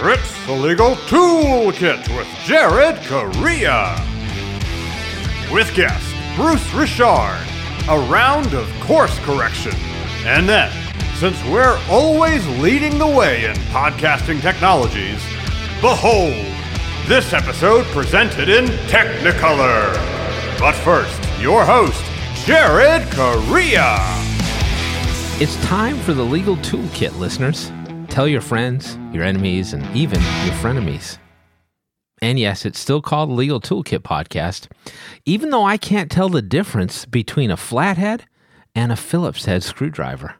It's the Legal Toolkit with Jared Correia. With guest Bruce Richard, a round of course correction. And then, since we're always leading the way in podcasting technologies, behold, this episode presented in Technicolor. But first, your host, Jared Correia. It's time for the Legal Toolkit, listeners. Tell your friends, your enemies, and even your frenemies. And yes, it's still called Legal Toolkit Podcast, even though I can't tell the difference between a flathead and a Phillips head screwdriver.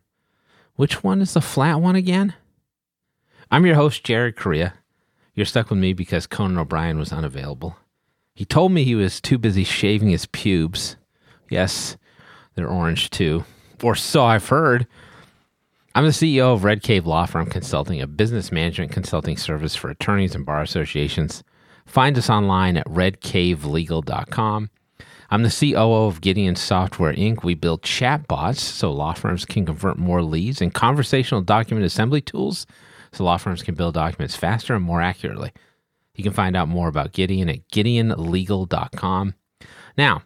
Which one is the flat one again? I'm your host, Jared Correia. You're stuck with me because Conan O'Brien was unavailable. He told me he was too busy shaving his pubes. Yes, they're orange too. Or so I've heard. I'm the CEO of Red Cave Law Firm Consulting, a business management consulting service for attorneys and bar associations. Find us online at redcavelegal.com. I'm the COO of Gideon Software Inc. We build chatbots so law firms can convert more leads and conversational document assembly tools so law firms can build documents faster and more accurately. You can find out more about Gideon at gideonlegal.com. Now,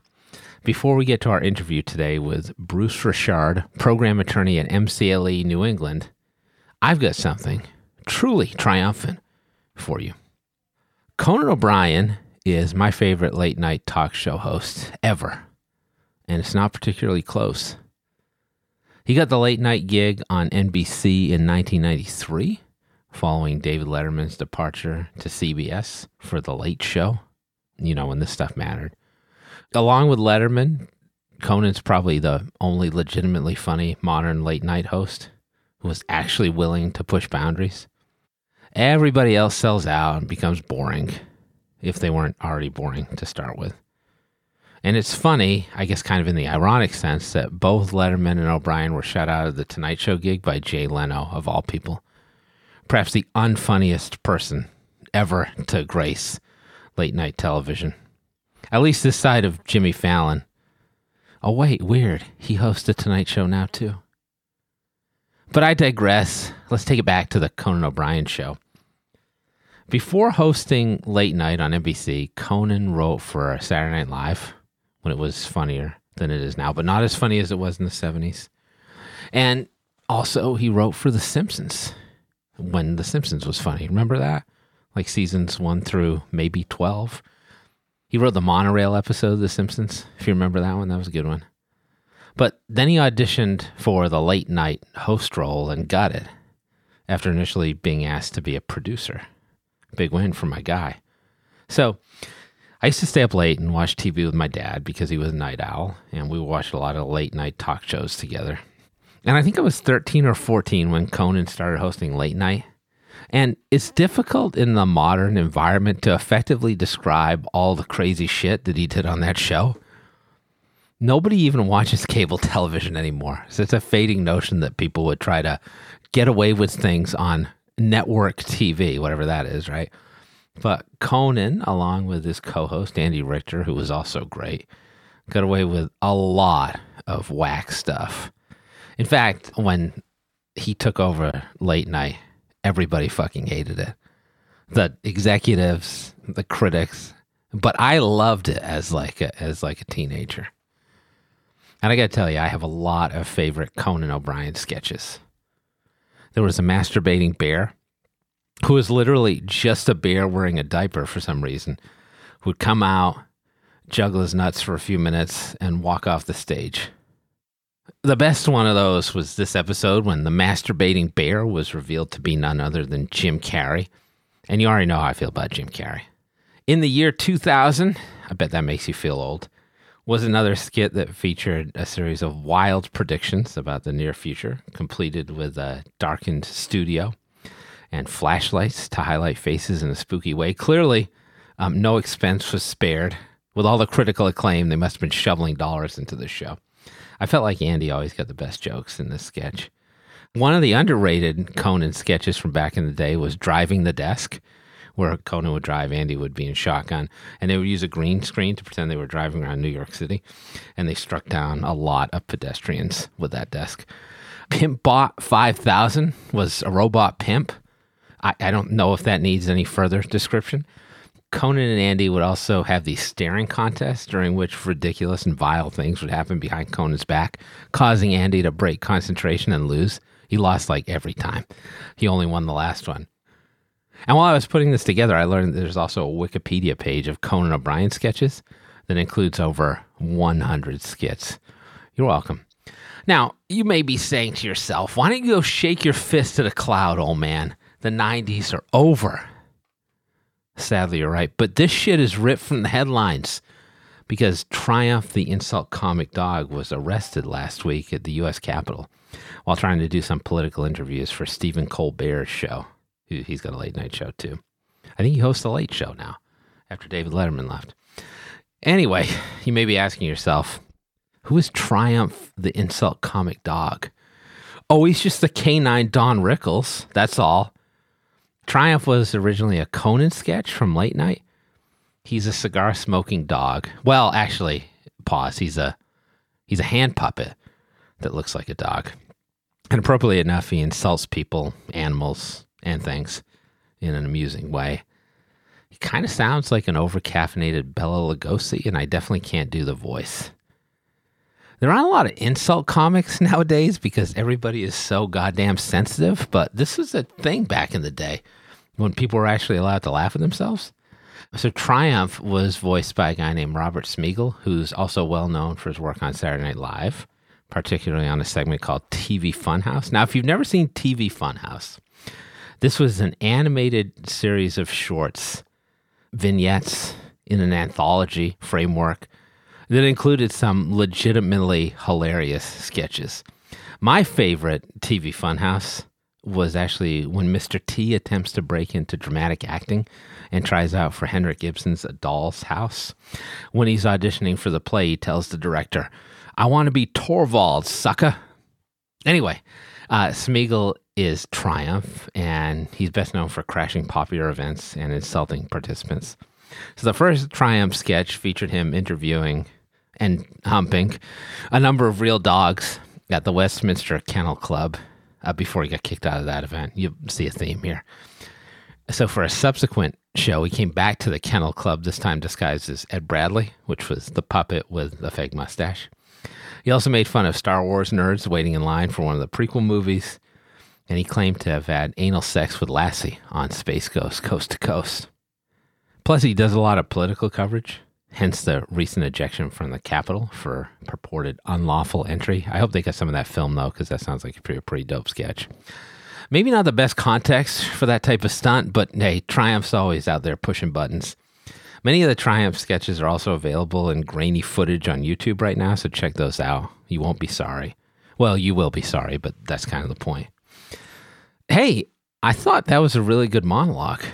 before we get to our interview today with Bruce Richard, program attorney at MCLE New England, I've got something truly triumphant for you. Conan O'Brien is my favorite late night talk show host ever, and it's not particularly close. He got the late night gig on NBC in 1993, following David Letterman's departure to CBS for The Late Show. You know, when this stuff mattered along with Letterman, Conan's probably the only legitimately funny modern late night host who was actually willing to push boundaries. Everybody else sells out and becomes boring, if they weren't already boring to start with. And it's funny, I guess, kind of in the ironic sense, that both Letterman and O'Brien were shut out of the Tonight Show gig by Jay Leno, of all people. Perhaps the unfunniest person ever to grace late night television. At least this side of Jimmy Fallon. Oh, wait, weird. He hosts the Tonight Show now, too. But I digress. Let's take it back to the Conan O'Brien show. Before hosting Late Night on NBC, Conan wrote for Saturday Night Live when it was funnier than it is now, but not as funny as it was in the 70s. And also, he wrote for The Simpsons when The Simpsons was funny. Remember that? Like seasons one through maybe 12. He wrote the monorail episode of The Simpsons. If you remember that one, that was a good one. But then he auditioned for the late night host role and got it after initially being asked to be a producer. Big win for my guy. So I used to stay up late and watch TV with my dad because he was a night owl, and we watched a lot of late night talk shows together. And I think I was 13 or 14 when Conan started hosting late night. And it's difficult in the modern environment to effectively describe all the crazy shit that he did on that show. Nobody even watches cable television anymore. So it's a fading notion that people would try to get away with things on network TV, whatever that is, right? But Conan, along with his co host, Andy Richter, who was also great, got away with a lot of whack stuff. In fact, when he took over late night, everybody fucking hated it. The executives, the critics, but I loved it as like a, as like a teenager. And I got to tell you, I have a lot of favorite Conan O'Brien sketches. There was a masturbating bear who was literally just a bear wearing a diaper for some reason, who would come out, juggle his nuts for a few minutes, and walk off the stage. The best one of those was this episode when the masturbating bear was revealed to be none other than Jim Carrey. And you already know how I feel about Jim Carrey. In the year 2000, I bet that makes you feel old, was another skit that featured a series of wild predictions about the near future, completed with a darkened studio and flashlights to highlight faces in a spooky way. Clearly, um, no expense was spared. With all the critical acclaim, they must have been shoveling dollars into the show. I felt like Andy always got the best jokes in this sketch. One of the underrated Conan sketches from back in the day was Driving the Desk, where Conan would drive, Andy would be in shotgun, and they would use a green screen to pretend they were driving around New York City. And they struck down a lot of pedestrians with that desk. Pimp Bot 5000 was a robot pimp. I, I don't know if that needs any further description. Conan and Andy would also have these staring contests during which ridiculous and vile things would happen behind Conan's back, causing Andy to break concentration and lose. He lost like every time. He only won the last one. And while I was putting this together, I learned there's also a Wikipedia page of Conan O'Brien sketches that includes over 100 skits. You're welcome. Now, you may be saying to yourself, why don't you go shake your fist at a cloud, old man? The 90s are over. Sadly, you're right. But this shit is ripped from the headlines because Triumph, the insult comic dog, was arrested last week at the U.S. Capitol while trying to do some political interviews for Stephen Colbert's show. He's got a late night show too. I think he hosts a late show now after David Letterman left. Anyway, you may be asking yourself, who is Triumph the insult comic dog? Oh, he's just the canine Don Rickles. That's all. Triumph was originally a Conan sketch from late night. He's a cigar smoking dog. Well, actually, pause. He's a he's a hand puppet that looks like a dog. And appropriately enough, he insults people, animals, and things in an amusing way. He kind of sounds like an overcaffeinated Bela Lugosi, and I definitely can't do the voice. There aren't a lot of insult comics nowadays because everybody is so goddamn sensitive, but this was a thing back in the day when people were actually allowed to laugh at themselves. So Triumph was voiced by a guy named Robert Smigel, who's also well known for his work on Saturday Night Live, particularly on a segment called TV Funhouse. Now, if you've never seen TV Funhouse, this was an animated series of shorts, vignettes in an anthology framework that included some legitimately hilarious sketches. My favorite TV Funhouse was actually when Mr. T attempts to break into dramatic acting and tries out for Henrik Ibsen's A Doll's House. When he's auditioning for the play, he tells the director, I want to be Torvald, sucker. Anyway, uh, Smigel is Triumph, and he's best known for crashing popular events and insulting participants. So the first Triumph sketch featured him interviewing and humping a number of real dogs at the Westminster Kennel Club uh, before he got kicked out of that event. You see a theme here. So for a subsequent show, he came back to the Kennel Club, this time disguised as Ed Bradley, which was the puppet with the fake mustache. He also made fun of Star Wars nerds waiting in line for one of the prequel movies, and he claimed to have had anal sex with Lassie on Space Ghost Coast to Coast. Plus, he does a lot of political coverage, hence the recent ejection from the Capitol for purported unlawful entry. I hope they got some of that film, though, because that sounds like a pretty, pretty dope sketch. Maybe not the best context for that type of stunt, but hey, Triumph's always out there pushing buttons. Many of the Triumph sketches are also available in grainy footage on YouTube right now, so check those out. You won't be sorry. Well, you will be sorry, but that's kind of the point. Hey, I thought that was a really good monologue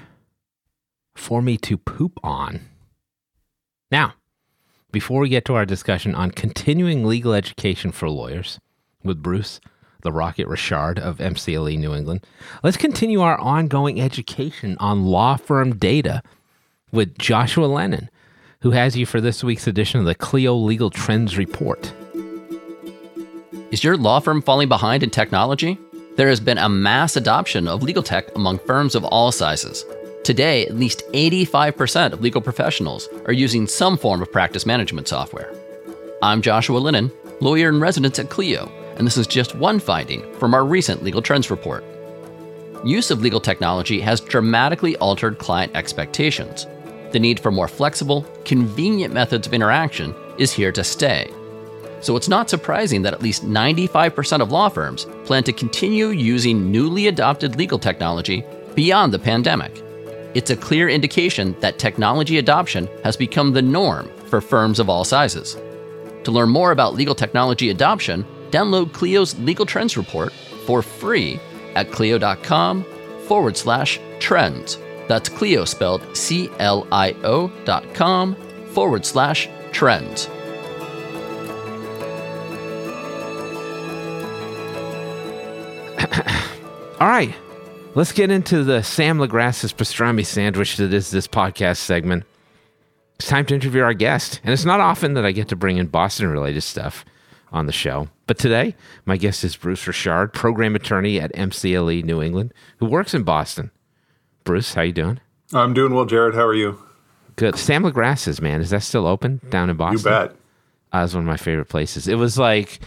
for me to poop on. Now, before we get to our discussion on continuing legal education for lawyers with Bruce, the Rocket Richard of MCLE New England, let's continue our ongoing education on law firm data with Joshua Lenon, who has you for this week's edition of the Clio Legal Trends Report. Is your law firm falling behind in technology? There has been a mass adoption of legal tech among firms of all sizes. Today, at least 85% of legal professionals are using some form of practice management software. I'm Joshua Lenon, lawyer in residence at Clio, and this is just one finding from our recent Legal Trends Report. Use of legal technology has dramatically altered client expectations. The need for more flexible, convenient methods of interaction is here to stay. So it's not surprising that at least 95% of law firms plan to continue using newly adopted legal technology beyond the pandemic. It's a clear indication that technology adoption has become the norm for firms of all sizes. To learn more about legal technology adoption, download Clio's Legal Trends Report for free at clio.com forward slash trends. That's Clio spelled C L I O dot com forward slash trends. All right, let's get into the Sam LaGrassa's pastrami sandwich that is this podcast segment. It's time to interview our guest, and it's not often that I get to bring in Boston related stuff on the show. But today, my guest is Bruce Richard, program attorney at MCLE New England, who works in Boston. Bruce, how you doing? I'm doing well, Jared. How are you? Good. Sam LaGrassa's, man. Is that still open down in Boston? You bet. Uh, that was one of my favorite places. It was like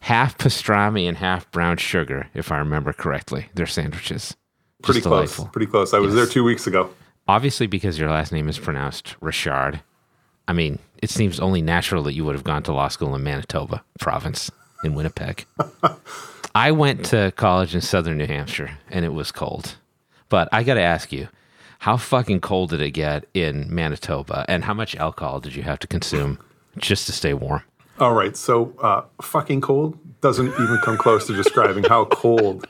half pastrami and half brown sugar, if I remember correctly. Their sandwiches. Pretty Just close. delightful. Pretty close. I was there two weeks ago. Obviously, because your last name is pronounced Richard. I mean, it seems only natural that you would have gone to law school in Manitoba province in Winnipeg. I went to college in southern New Hampshire and it was cold. But I got to ask you, how fucking cold did it get in Manitoba and how much alcohol did you have to consume just to stay warm? All right. So, uh, fucking cold doesn't even come close to describing how cold,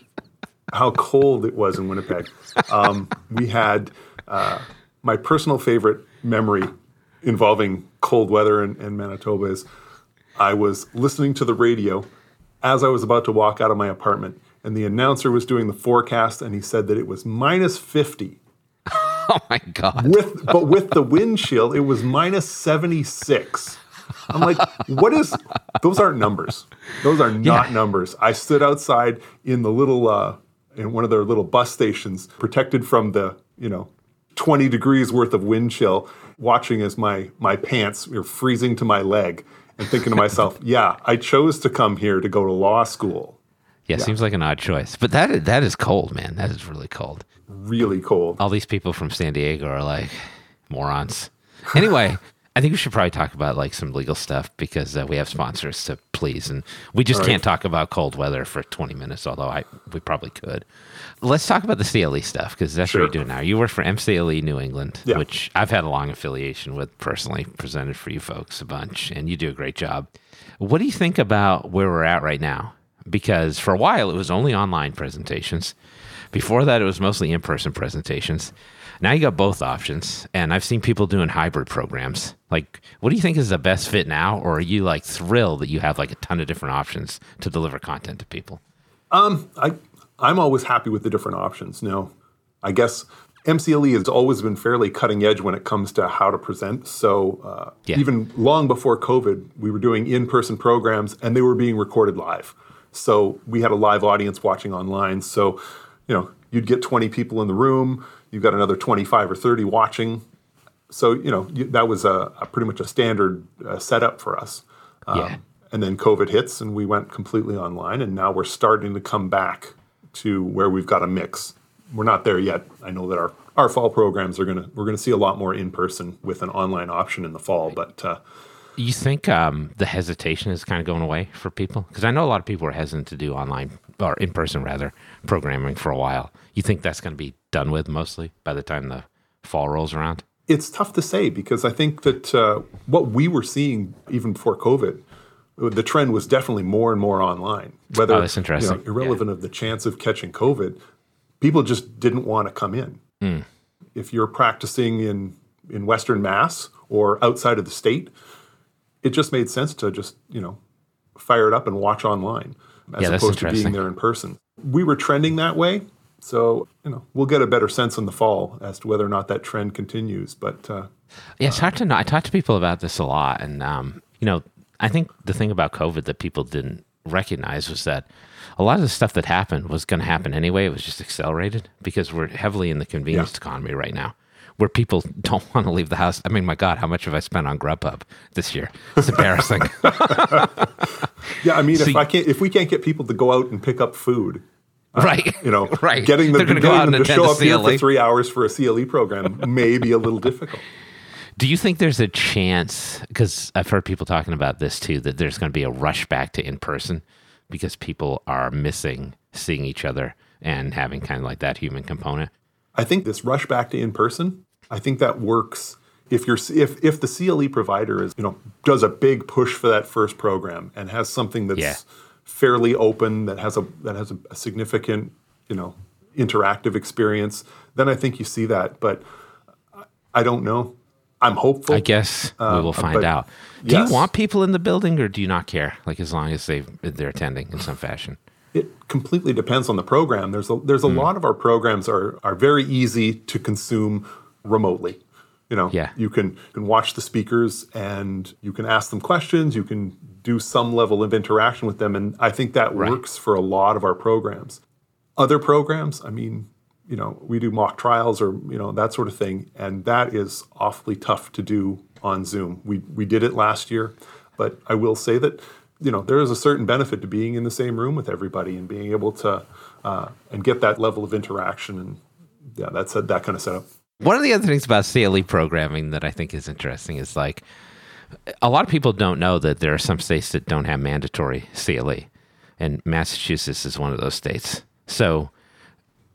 how cold it was in Winnipeg. Um, we had uh, my personal favorite memory involving cold weather in, in Manitoba is I was listening to the radio as I was about to walk out of my apartment, and the announcer was doing the forecast, and he said that it was minus 50 Oh my God. with but with the windshield, it was minus 76. I'm like, what is those aren't numbers. Those are not Yeah. numbers. I stood outside in the little uh in one of their little bus stations, protected from the, you know, 20 degrees worth of wind chill, watching as my my pants were freezing to my leg and thinking to myself, yeah, I chose to come here to go to law school. Yeah, seems like an odd choice. But that that is cold, man. That is really cold. Really cold. all these people from San Diego are like morons. Anyway, I think we should probably talk about like some legal stuff because uh, we have sponsors to please, and we just right. can't talk about cold weather for 20 minutes. Although I we probably could. Let's talk about the CLE stuff because that's what Sure. you're doing now. You work for MCLE New England, Yeah. which I've had a long affiliation with personally, presented for you folks a bunch, and you do a great job. What do you think about where we're at right now? Because for a while it was only online presentations. Before that, it was mostly in person presentations. Now you got both options, and I've seen people doing hybrid programs. Like, what do you think is the best fit now, or are you like thrilled that you have like a ton of different options to deliver content to people? I I'm always happy with the different options. Now, I guess MCLE has always been fairly cutting edge when it comes to how to present. So uh, Yeah. even long before COVID, we were doing in-person programs, and they were being recorded live. So we had a live audience watching online. So you know, you'd get 20 people in the room. You've got another 25 or 30 watching. So you know you, that was a, a pretty much a standard uh, setup for us. yeah. And then COVID hits, and we went completely online. And now we're starting to come back to where we've got a mix. We're not there yet. I know that our, our fall programs are gonna we're gonna see a lot more in person with an online option in the fall. But uh, You think um, the hesitation is kind of going away for people? Because I know a lot of people are hesitant to do online or in person rather programming for a while. You think that's going to be done with mostly by the time the fall rolls around? it's tough to say because I think that uh, what we were seeing even before COVID, the trend was definitely more and more online. Whether Oh, that's interesting. you know, irrelevant of the chance of catching COVID, people just didn't want to come in. Hmm. If you're practicing in in Western Mass or outside of the state, it just made sense to just you know fire it up and watch online as Yeah, opposed to being there in person. We were trending that way. So, you know, we'll get a better sense in the fall as to whether or not that trend continues. But uh, Yeah, it's hard to know. I talk to people about this a lot, and um, you know, I think the thing about COVID that people didn't recognize was that a lot of the stuff that happened was going to happen anyway. It was just accelerated because we're heavily in the convenience economy right now, where people don't want to leave the house. I mean, my God, how much have I spent on Grubhub this year? It's embarrassing. Yeah, I mean, So if I can't, if we can't get people to go out and pick up food, uh, right? you know, right? getting them, getting go out them to show up here for three hours for a CLE program may be a little difficult. Do you think there's a chance? Because I've heard people talking about this too, that there's going to be a rush back to in person because people are missing seeing each other and having kind of like that human component. I think this rush back to in person, I think that works if you're if if the CLE provider is you know does a big push for that first program and has something that's Yeah. fairly open that has a that has a, a significant you know interactive experience, then I think you see that. But I- don't know. I'm hopeful. I guess we will find Uh, out. Do yes. you want people in the building or do you not care? Like as long as they they're attending in some fashion. It completely depends on the program. There's a there's a Hmm. lot of our programs are are very easy to consume remotely. You know, Yeah. you can you can watch the speakers and you can ask them questions. You can do some level of interaction with them, and I think that Right. works for a lot of our programs. Other programs, I mean, you know, we do mock trials or you know that sort of thing, and that is awfully tough to do on Zoom. We we did it last year, but I will say that you know there is a certain benefit to being in the same room with everybody and being able to uh, and get that level of interaction and yeah, that's a, that kind of setup. One of the other things about CLE programming that I think is interesting is like a lot of people don't know that there are some states that don't have mandatory CLE, and Massachusetts is one of those states. So,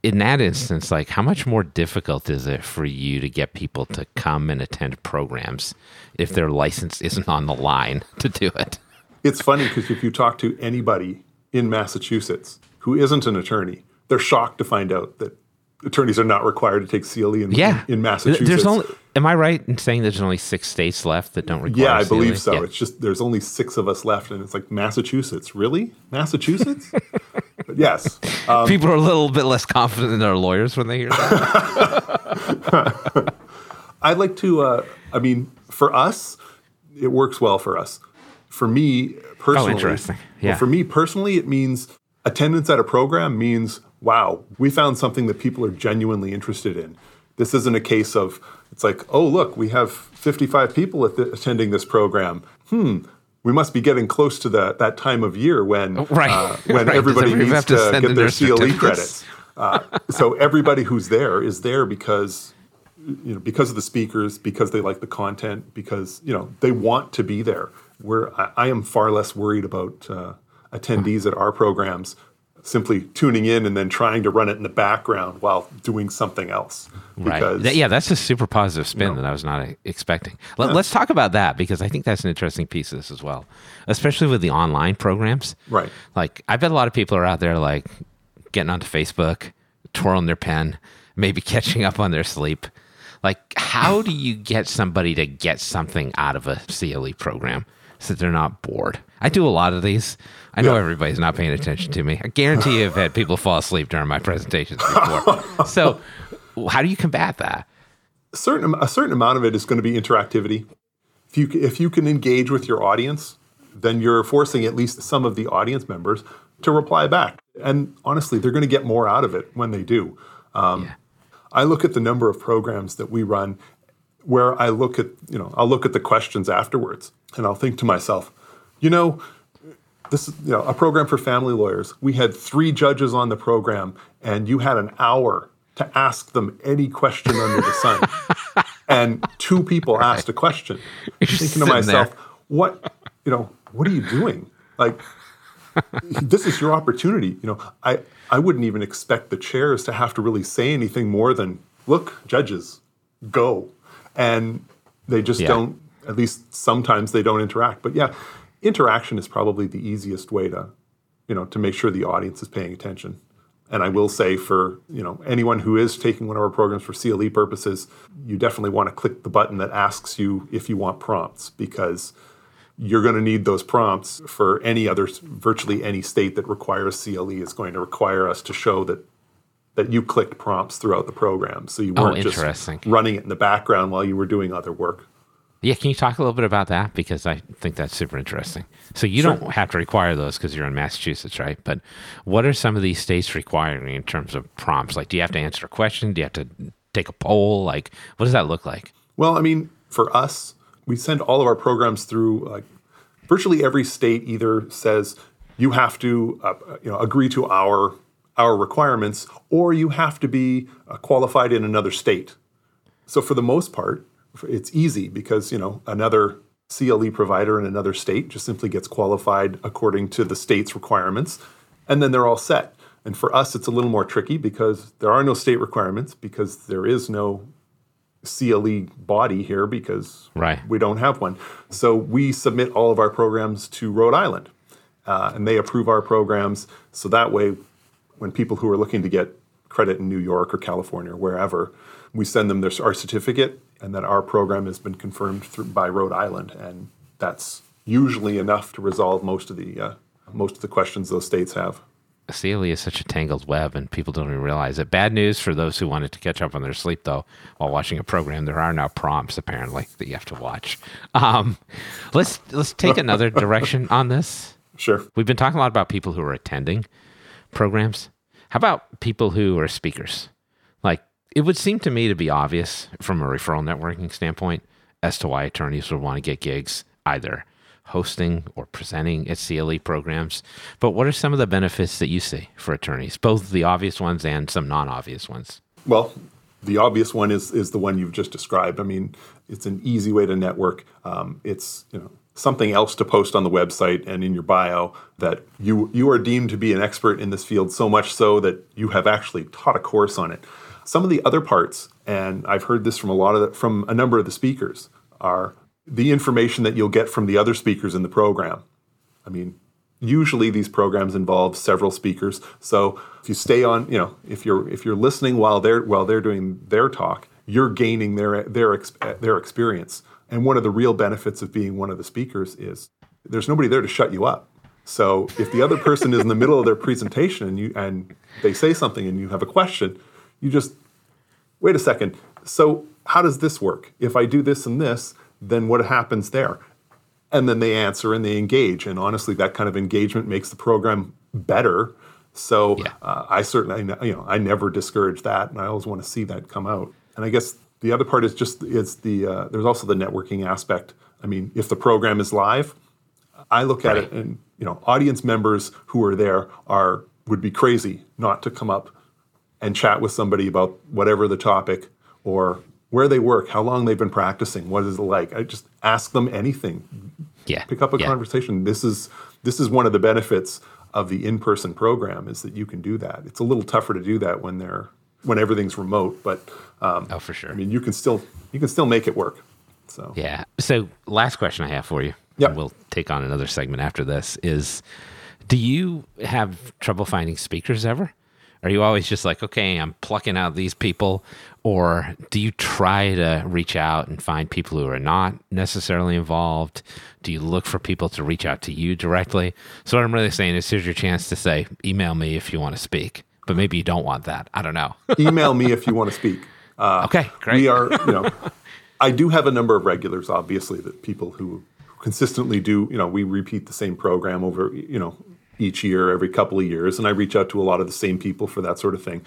in that instance, like how much more difficult is it for you to get people to come and attend programs if their license isn't on the line to do it? It's funny because if you talk to anybody in Massachusetts who isn't an attorney, they're shocked to find out that attorneys are not required to take CLE in, Yeah, in Massachusetts. There's only. Am I right in saying there's only six states left that don't require? yeah, I believe so. Yeah. It's just there's only six of us left, and it's like Massachusetts. Really, Massachusetts? but yes, um, People are a little bit less confident in their lawyers when they hear that. I'd like to. Uh, I mean, for us, it works well for us. For me personally, Oh, interesting. well, for me personally, it means attendance at a program means wow, we found something that people are genuinely interested in. This isn't a case of it's like, oh look, we have 55 people at the, attending this program. Hmm. We must be getting close to the, that time of year when Right. uh, when Right. Everybody needs to to, send get their their CLE credits. Uh, so everybody who's there is there because you know because of the speakers because they like the content because you know they want to be there where i, I am far less worried about uh, attendees at our programs simply tuning in and then trying to run it in the background while doing something else Right. because Th- yeah, that's a super positive spin that I was not expecting. Let, us talk about that because I think that's an interesting piece of this as well, especially with the online programs. Right. Like, I bet a lot of people are out there like getting onto Facebook, twirling their pen, maybe catching up on their sleep. Like, how do you get somebody to get something out of a CLE program so that they're not bored? I do a lot of these. I know Yeah. everybody's not paying attention to me. I guarantee you I've had people fall asleep during my presentations before. so, how do you combat that? a certain a certain amount of it is going to be interactivity. If you if you can engage with your audience, then you're forcing at least some of the audience members to reply back. And honestly, they're going to get more out of it when they do. Um, Yeah. I look at the number of programs that we run where I look at, you know, I'll look at the questions afterwards and I'll think to myself, you know, this is, you know, a program for family lawyers. We had three judges on the program and you had an hour to ask them any question under the sun. and two people asked a question. I'm thinking to myself, there. what, you know, what are you doing? Like, this is your opportunity. You know, I, I wouldn't even expect the chairs to have to really say anything more than, look, judges, go. And they just Yeah. don't, at least sometimes they don't interact. But yeah, interaction is probably the easiest way to, you know, to make sure the audience is paying attention. And I will say for, you know, anyone who is taking one of our programs for CLE purposes, you definitely want to click the button that asks you if you want prompts because you're going to need those prompts for any other virtually any state that requires CLE is going to require us to show that that you clicked prompts throughout the program. So you Oh, weren't just running it in the background while you were doing other work Yeah, can you talk a little bit about that because I think that's super interesting. So you Sure. don't have to require those because you're in Massachusetts, right? But what are some of these states requiring in terms of prompts? Like, do you have to answer a question? Do you have to take a poll? Like, what does that look like? well i mean for us we send all of our programs through like virtually every state either says you have to uh, you know agree to our our requirements or you have to be uh, qualified in another state So for the most part, it's easy because you know another CLE provider in another state just simply gets qualified according to the state's requirements, and then they're all set. And for us, it's a little more tricky because there are no state requirements because there is no CLE body here because Right. we don't have one. So we submit all of our programs to Rhode Island, uh, and they approve our programs. So that way, when people who are looking to get credit in New York or California or wherever, we send them their, our certificate, and that our program has been confirmed through, by Rhode Island, and that's usually enough to resolve most of the uh, most of the questions those states have. CLE is such a tangled web, and people don't even realize it. Bad news for those who wanted to catch up on their sleep, though, while watching a program. There are now prompts apparently that you have to watch. Um, let's let's take another direction on this. Sure. We've been talking a lot about people who are attending programs. How about people who are speakers? It would seem to me to be obvious from a referral networking standpoint as to why attorneys would want to get gigs either hosting or presenting at CLE programs. But what are some of the benefits that you see for attorneys, both the obvious ones and some non-obvious ones? Well, the obvious one is is the one you've just described. I mean, it's an easy way to network. Um, it's you know something else to post on the website and in your bio that you you are deemed to be an expert in this field so much so that you have actually taught a course on it. Some of the other parts, and I've heard this from a lot of the, from a number of the speakers, are the information that you'll get from the other speakers in the program. I mean, usually these programs involve several speakers, so if you stay on, you know, if you're if you're listening while they're while they're doing their talk, you're gaining their their their experience. And one of the real benefits of being one of the speakers is there's nobody there to shut you up. So if the other person is in the middle of their presentation and you and they say something and you have a question, you just wait a second. So how does this work? If I do this and this, then what happens there? And then they answer and they engage. And honestly, that kind of engagement makes the program better. So yeah. uh, I certainly, you know, I never discourage that, and I always want to see that come out. And I guess the other part is just it's the uh, there's also the networking aspect. I mean, if the program is live, I look at right. it and you know, audience members who are there are would be crazy not to come up and chat with somebody about whatever the topic or where they work, how long they've been practicing, what is it like. I just ask them anything. Yeah. Pick up a yeah. conversation. This is this is one of the benefits of the in-person program is that you can do that. It's a little tougher to do that when they're when everything's remote, but um, oh, for sure. I mean, you can still you can still make it work. So yeah. So last question I have for you. Yeah. We'll take on another segment after this. Is do you have trouble finding speakers ever? Are you always just like, okay, I'm plucking out these people? Or do you try to reach out and find people who are not necessarily involved? Do you look for people to reach out to you directly? So, what I'm really saying is here's your chance to say, email me if you want to speak, but maybe you don't want that. I don't know. email me if you want to speak. Uh, okay, great. We are, you know, I do have a number of regulars, obviously, that people who consistently do, you know, we repeat the same program over, you know, each year, every couple of years, and I reach out to a lot of the same people for that sort of thing.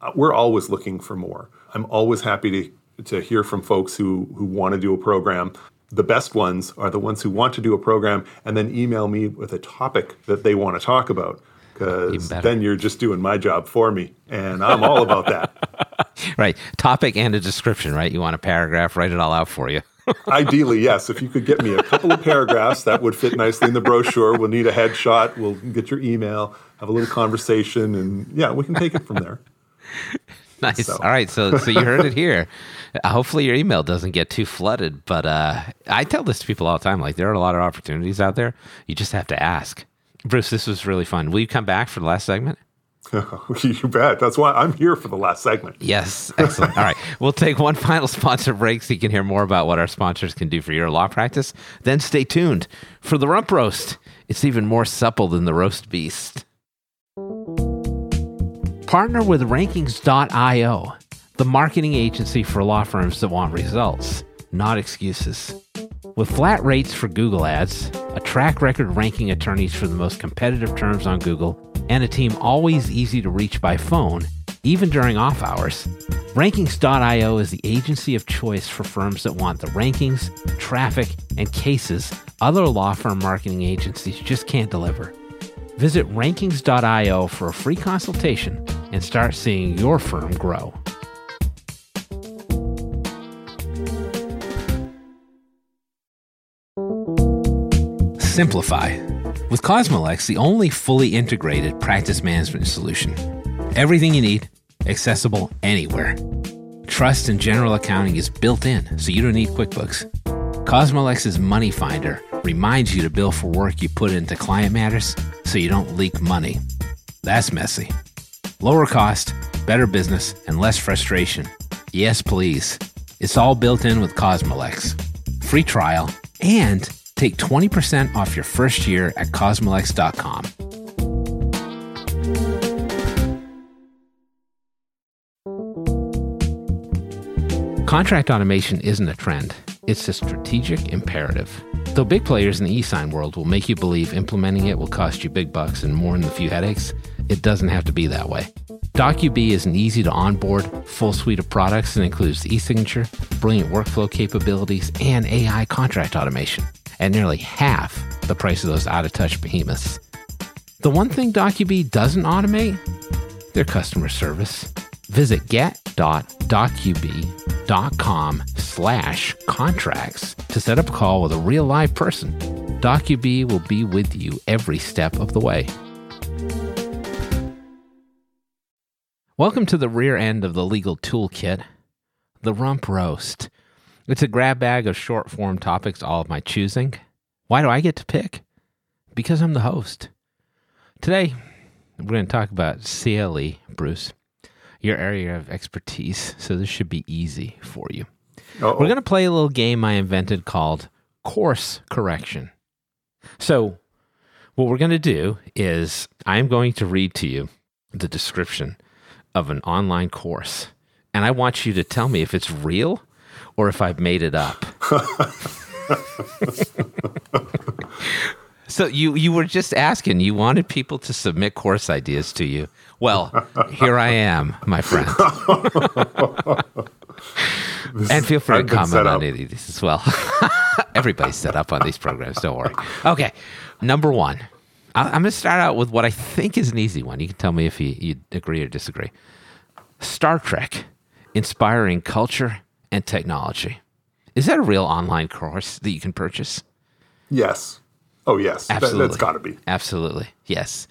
Uh, we're always looking for more. I'm always happy to to hear from folks who who want to do a program. The best ones are the ones who want to do a program and then email me with a topic that they want to talk about because then you're just doing my job for me and i'm all about that right topic and a description right you want a paragraph write it all out for you Ideally, yes. If you could get me a couple of paragraphs, that would fit nicely in the brochure. We'll need a headshot. We'll get your email, have a little conversation, and yeah, we can take it from there. Nice. So. All right. So, so you heard it here. Hopefully, your email doesn't get too flooded. But uh, I tell this to people all the time. Like, there are a lot of opportunities out there. You just have to ask. Bruce, this was really fun. Will you come back for the last segment? you bet. That's why I'm here for the last segment. Yes. Excellent. All right. We'll take one final sponsor break so you can hear more about what our sponsors can do for your law practice. Then stay tuned for the rump roast. It's even more supple than the roast beast. Partner with Rankings.io, the marketing agency for law firms that want results, not excuses. With flat rates for Google ads, a track record ranking attorneys for the most competitive terms on Google, and a team always easy to reach by phone, even during off hours, Rankings.io is the agency of choice for firms that want the rankings, traffic, and cases other law firm marketing agencies just can't deliver. Visit Rankings.io for a free consultation and start seeing your firm grow. Simplify with Cosmolex, the only fully integrated practice management solution. Everything you need, accessible anywhere. Trust and general accounting is built in, so you don't need QuickBooks. Cosmolex's Money Finder reminds you to bill for work you put into client matters so you don't leak money. That's messy. Lower cost, better business, and less frustration. Yes, please. It's all built in with Cosmolex. Free trial and Take 20% off your first year at cosmolex.com. Contract automation isn't a trend, it's a strategic imperative. Though big players in the e-sign world will make you believe implementing it will cost you big bucks and more than a few headaches, it doesn't have to be that way. DocuBee is an easy to onboard full suite of products that includes e-signature, brilliant workflow capabilities, and AI contract automation at nearly half the price of those out-of-touch behemoths. The one thing DocuBee doesn't automate? Their customer service. Visit get.docubee.com slash contracts to set up a call with a real live person. DocuBee will be with you every step of the way. Welcome to the rear end of the legal toolkit, the rump roast. It's a grab bag of short form topics, all of my choosing. Why do I get to pick? Because I'm the host. Today, we're going to talk about CLE, Bruce, your area of expertise. So this should be easy for you. Uh-oh. We're going to play a little game I invented called course correction. So, what we're going to do is I'm going to read to you the description of an online course, and I want you to tell me if it's real or if I've made it up. so you you were just asking, you wanted people to submit course ideas to you. Well, here I am, my friend. and feel free to comment on any of these as well. Everybody's set up on these programs. Don't worry. Okay, number one. I- I'm going to start out with what I think is an easy one. You can tell me if you, you agree or disagree. Star Trek, inspiring culture and technology. Is that a real online course that you can purchase? Yes. Oh, yes. That, Absolutely. that's got to be. Absolutely. Yes.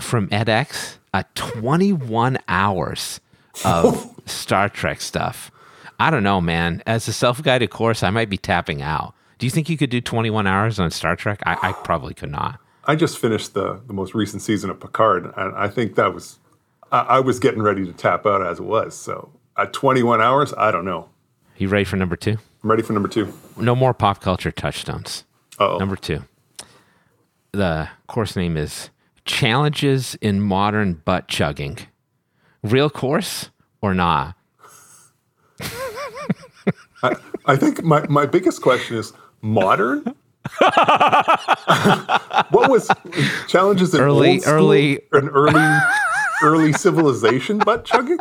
From edX, uh, 21 hours of Star Trek stuff. I don't know, man. As a self guided course, I might be tapping out. Do you think you could do 21 hours on Star Trek? I, I probably could not. I just finished the, the most recent season of Picard, and I think that was, I, I was getting ready to tap out as it was. So at 21 hours, I don't know. You ready for number two? I'm ready for number two. No more pop culture touchstones. Uh-oh. Number two. The course name is Challenges in Modern Butt Chugging. Real course or not? I think my, my biggest question is modern? what was challenges in Early- old school, early- an early early civilization butt chugging?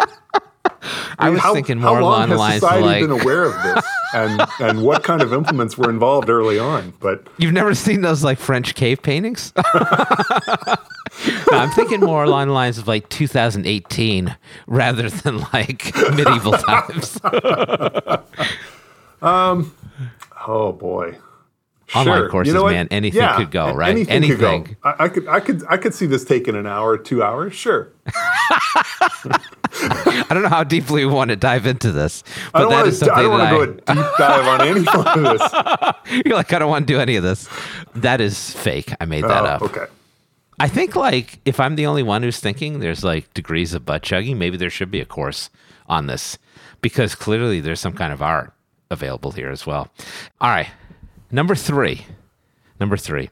I was how, thinking how more long along the has lines society of like been aware of this, and and what kind of implements were involved early on? But You've never seen those like French cave paintings? No, I'm thinking more along the lines of like 2018 rather than like medieval times. um, oh boy, Online Sure. courses, You know man, anything Yeah, could go, right? Anything, could go. I, I could, I could, I could see this taking an hour, two hours. Sure. I don't know how deeply we want to dive into this, but that is something I don't want to go a deep dive on any of this. You're like, I don't want to do any of this. That is fake. I made that Oh, up. okay. I think like if I'm the only one who's thinking there's like degrees of butt chugging, maybe there should be a course on this because clearly there's some kind of art available here as well. All right. Number 3. Number 3.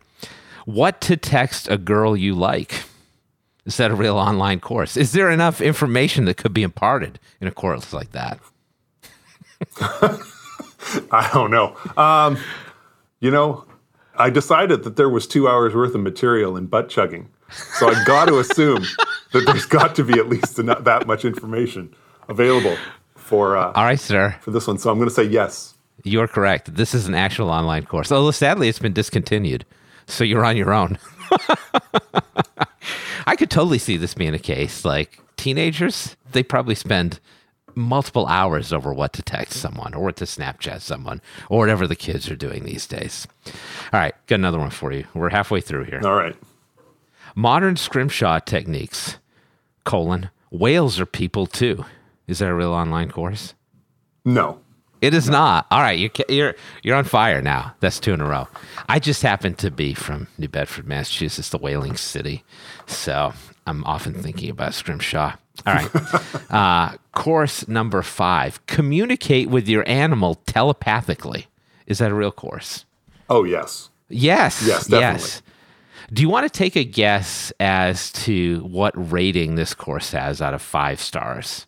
What to text a girl you like. Is that a real online course? Is there enough information that could be imparted in a course like that? I don't know. Um, you know, I decided that there was two hours worth of material in butt chugging, so I've got to assume that there's got to be at least enough, that much information available for uh, All right, sir. for this one. So I'm going to say yes. You're correct. This is an actual online course. Although sadly it's been discontinued. So you're on your own. I could totally see this being a case. Like teenagers, they probably spend multiple hours over what to text someone or what to Snapchat someone or whatever the kids are doing these days. All right, got another one for you. We're halfway through here. All right. Modern scrimshaw techniques, colon, whales are people too. Is that a real online course? No. It is not. All right, you're you're you're on fire now. That's two in a row. I just happen to be from New Bedford, Massachusetts, the whaling city, so I'm often thinking about Scrimshaw. All right, uh, course number five: communicate with your animal telepathically. Is that a real course? Oh yes. Yes. Yes, definitely. Yes. Do you want to take a guess as to what rating this course has out of five stars?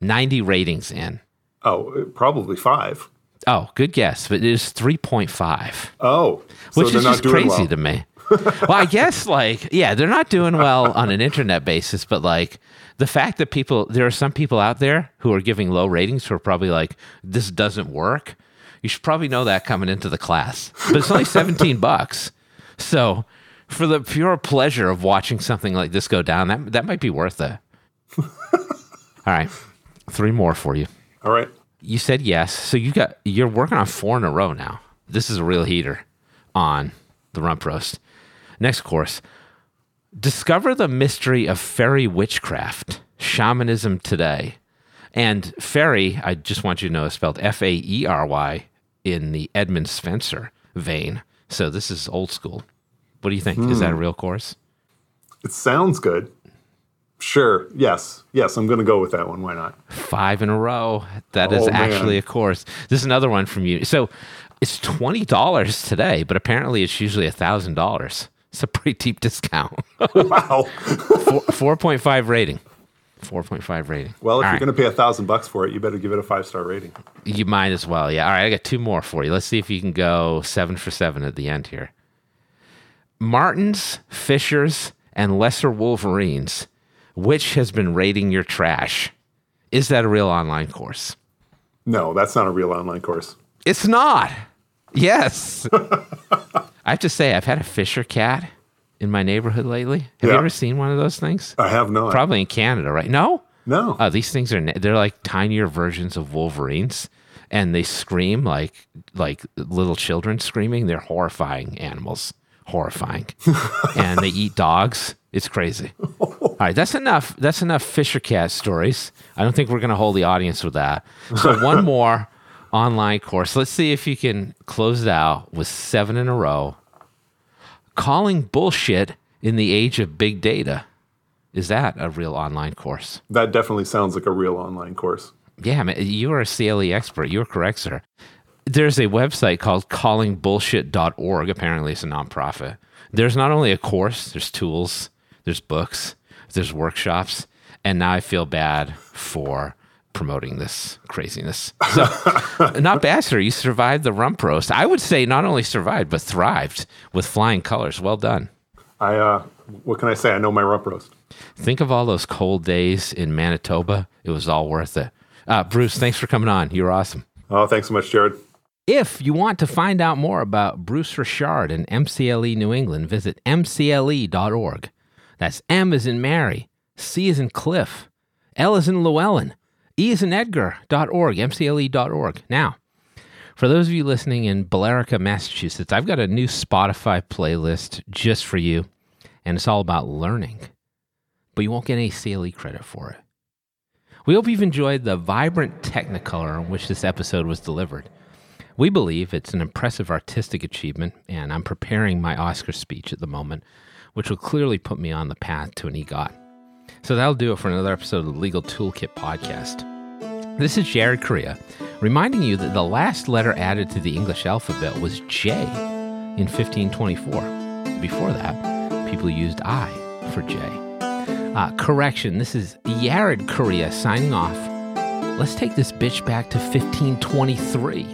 Ninety ratings in. Oh, probably five. Oh, good guess, but it is 3.5, Oh, so which is just crazy well. to me. well, I guess like yeah, they're not doing well on an internet basis, but like the fact that people there are some people out there who are giving low ratings who are probably like this doesn't work. You should probably know that coming into the class. But it's only 17 bucks. So, for the pure pleasure of watching something like this go down, that that might be worth it. All right. Three more for you. All right. You said yes. So you got you're working on four in a row now. This is a real heater on the rump roast. Next course. Discover the mystery of fairy witchcraft, shamanism today. And fairy, I just want you to know, is spelled F A E R Y in the Edmund Spenser vein. So this is old school. What do you think? Is that a hmm. real course? It sounds good. Sure. Yes. Yes. I'm going to go with that one. Why not? Five in a row. That is Oh, man. actually a course. This is another one from you. So it's twenty dollars today, but apparently it's usually a thousand dollars. It's a pretty deep discount. Wow. Four point five rating. Four point five rating. Well, if All you're right. going to pay a thousand bucks for it, you better give it a five star rating. You might as well. Yeah. All right. I got two more for you. Let's see if you can go seven for seven at the end here. Martens, Fishers, and Lesser Wolverines. Which has been rating your trash? Is that a real online course? No, that's not a real online course. It's not. Yes. I have to say, I've had a Fisher cat in my neighborhood lately. Have you ever seen one of those things? I have not. Probably in Canada, right? No. No. Oh, these things are they're like tinier versions of Wolverines, and they scream like like little children screaming. They're horrifying animals, horrifying, and they eat dogs. It's crazy. All right, that's enough. That's enough Fisher cat stories. I don't think we're going to hold the audience with that. So one more online course. Let's see if you can close it out with seven in a row. Calling bullshit in the age of big data. Is that a real online course? that definitely sounds like a real online course. Yeah, man, you are a CLE expert. You're correct, sir. There's a website called callingbullshit.org. Apparently, it's a nonprofit. There's not only a course, there's tools, there's books, there's workshops, and now I feel bad for promoting this craziness. So, not bad, sir. You survived the rump roast. I would say not only survived, but thrived with flying colors. Well done. I, uh, what can I say? I know my rump roast. Think of all those cold days in Manitoba. It was all worth it. Uh, Bruce, thanks for coming on. You're awesome. Oh, thanks so much, Jared. If you want to find out more about Bruce Richard and MCLE New England, visit mcle.org. That's M as in Mary, C as in Cliff, L as in Llewellyn, E as in Edgar.org, mcle.org. Now, for those of you listening in Billerica, Massachusetts, I've got a new Spotify playlist just for you, and it's all about learning, but you won't get any CLE credit for it. We hope you've enjoyed the vibrant technicolor in which this episode was delivered. We believe it's an impressive artistic achievement, and I'm preparing my Oscar speech at the moment, which will clearly put me on the path to an EGOT. So that'll do it for another episode of the Legal Toolkit podcast. This is Jared Correia, reminding you that the last letter added to the English alphabet was J in 1524. Before that, people used I for J. Uh, correction, this is Jared Correia signing off. Let's take this bitch back to 1523.